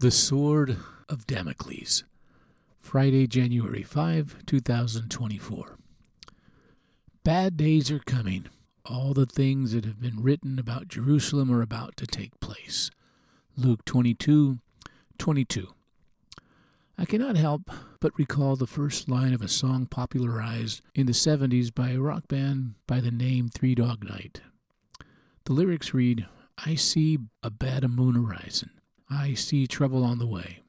The Sword of Damocles, Friday, January 5, 2024. Bad days are coming. All the things that have been written about Jerusalem are about to take place. Luke 22 22. I cannot help but recall the first line of a song popularized in the 70s by a rock band by the name Three Dog Night. The lyrics read, I see a bad moon horizon. I see trouble on the way.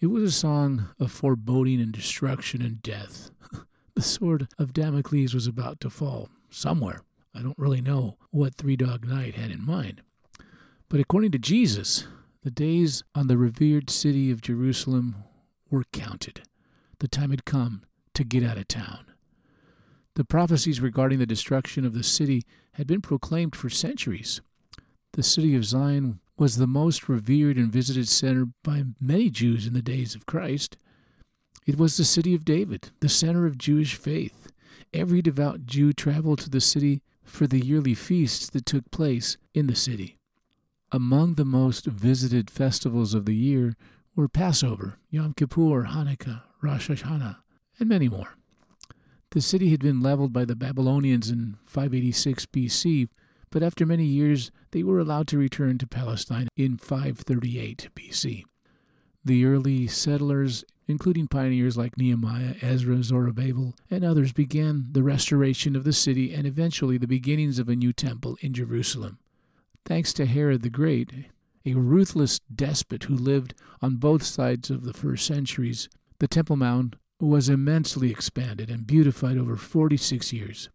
It was a song of foreboding and destruction and death. the sword of Damocles was about to fall somewhere. I don't really know what Three Dog Night had in mind. But according to Jesus, the days on the revered city of Jerusalem were counted. The time had come to get out of town. The prophecies regarding the destruction of the city had been proclaimed for centuries. The city of Zion was the most revered and visited center by many Jews in the days of Christ. It was the city of David, the center of Jewish faith. Every devout Jew traveled to the city for the yearly feasts that took place in the city. Among the most visited festivals of the year were Passover, Yom Kippur, Hanukkah, Rosh Hashanah, and many more. The city had been leveled by the Babylonians in 586 BC but after many years they were allowed to return to Palestine in 538 BC. The early settlers, including pioneers like Nehemiah, Ezra, Zorobabel, and others, began the restoration of the city and eventually the beginnings of a new temple in Jerusalem. Thanks to Herod the Great, a ruthless despot who lived on both sides of the first centuries, the Temple Mount was immensely expanded and beautified over 46 years.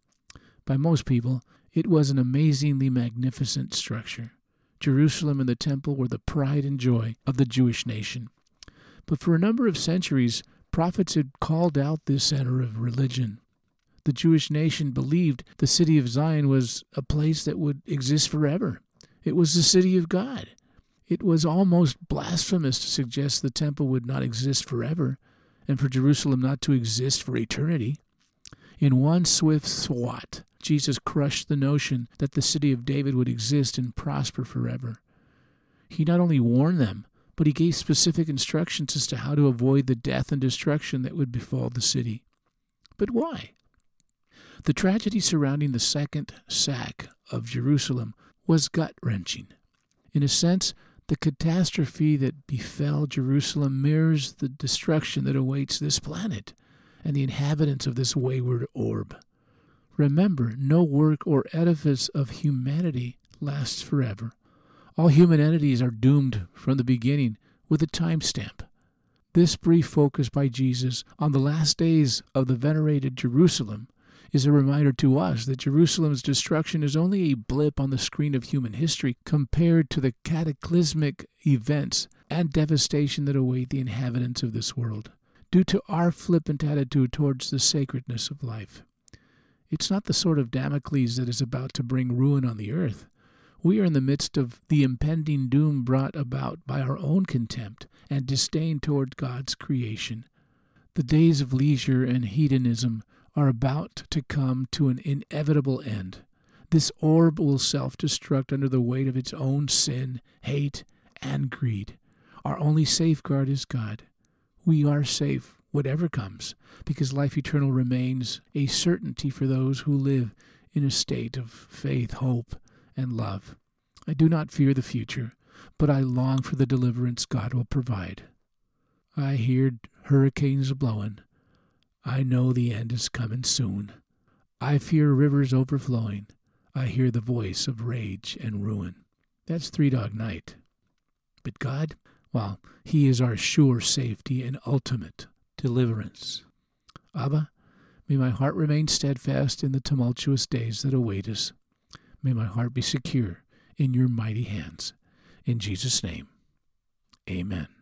By most people, it was an amazingly magnificent structure. Jerusalem and the temple were the pride and joy of the Jewish nation. But for a number of centuries, prophets had called out this center of religion. The Jewish nation believed the city of Zion was a place that would exist forever. It was the city of God. It was almost blasphemous to suggest the temple would not exist forever and for Jerusalem not to exist for eternity. In one swift swat, Jesus crushed the notion that the city of David would exist and prosper forever. He not only warned them, but he gave specific instructions as to how to avoid the death and destruction that would befall the city. But why? The tragedy surrounding the second sack of Jerusalem was gut wrenching. In a sense, the catastrophe that befell Jerusalem mirrors the destruction that awaits this planet and the inhabitants of this wayward orb. Remember, no work or edifice of humanity lasts forever. All human entities are doomed from the beginning with a time stamp. This brief focus by Jesus on the last days of the venerated Jerusalem is a reminder to us that Jerusalem's destruction is only a blip on the screen of human history compared to the cataclysmic events and devastation that await the inhabitants of this world due to our flippant attitude towards the sacredness of life. It's not the sword of Damocles that is about to bring ruin on the earth. We are in the midst of the impending doom brought about by our own contempt and disdain toward God's creation. The days of leisure and hedonism are about to come to an inevitable end. This orb will self destruct under the weight of its own sin, hate, and greed. Our only safeguard is God. We are safe whatever comes, because life eternal remains a certainty for those who live in a state of faith, hope, and love. I do not fear the future, but I long for the deliverance God will provide. I hear hurricanes blowing. I know the end is coming soon. I fear rivers overflowing. I hear the voice of rage and ruin. That's Three Dog Night. But God, well, He is our sure safety and ultimate deliverance. Abba, may my heart remain steadfast in the tumultuous days that await us. May my heart be secure in your mighty hands. In Jesus' name, amen.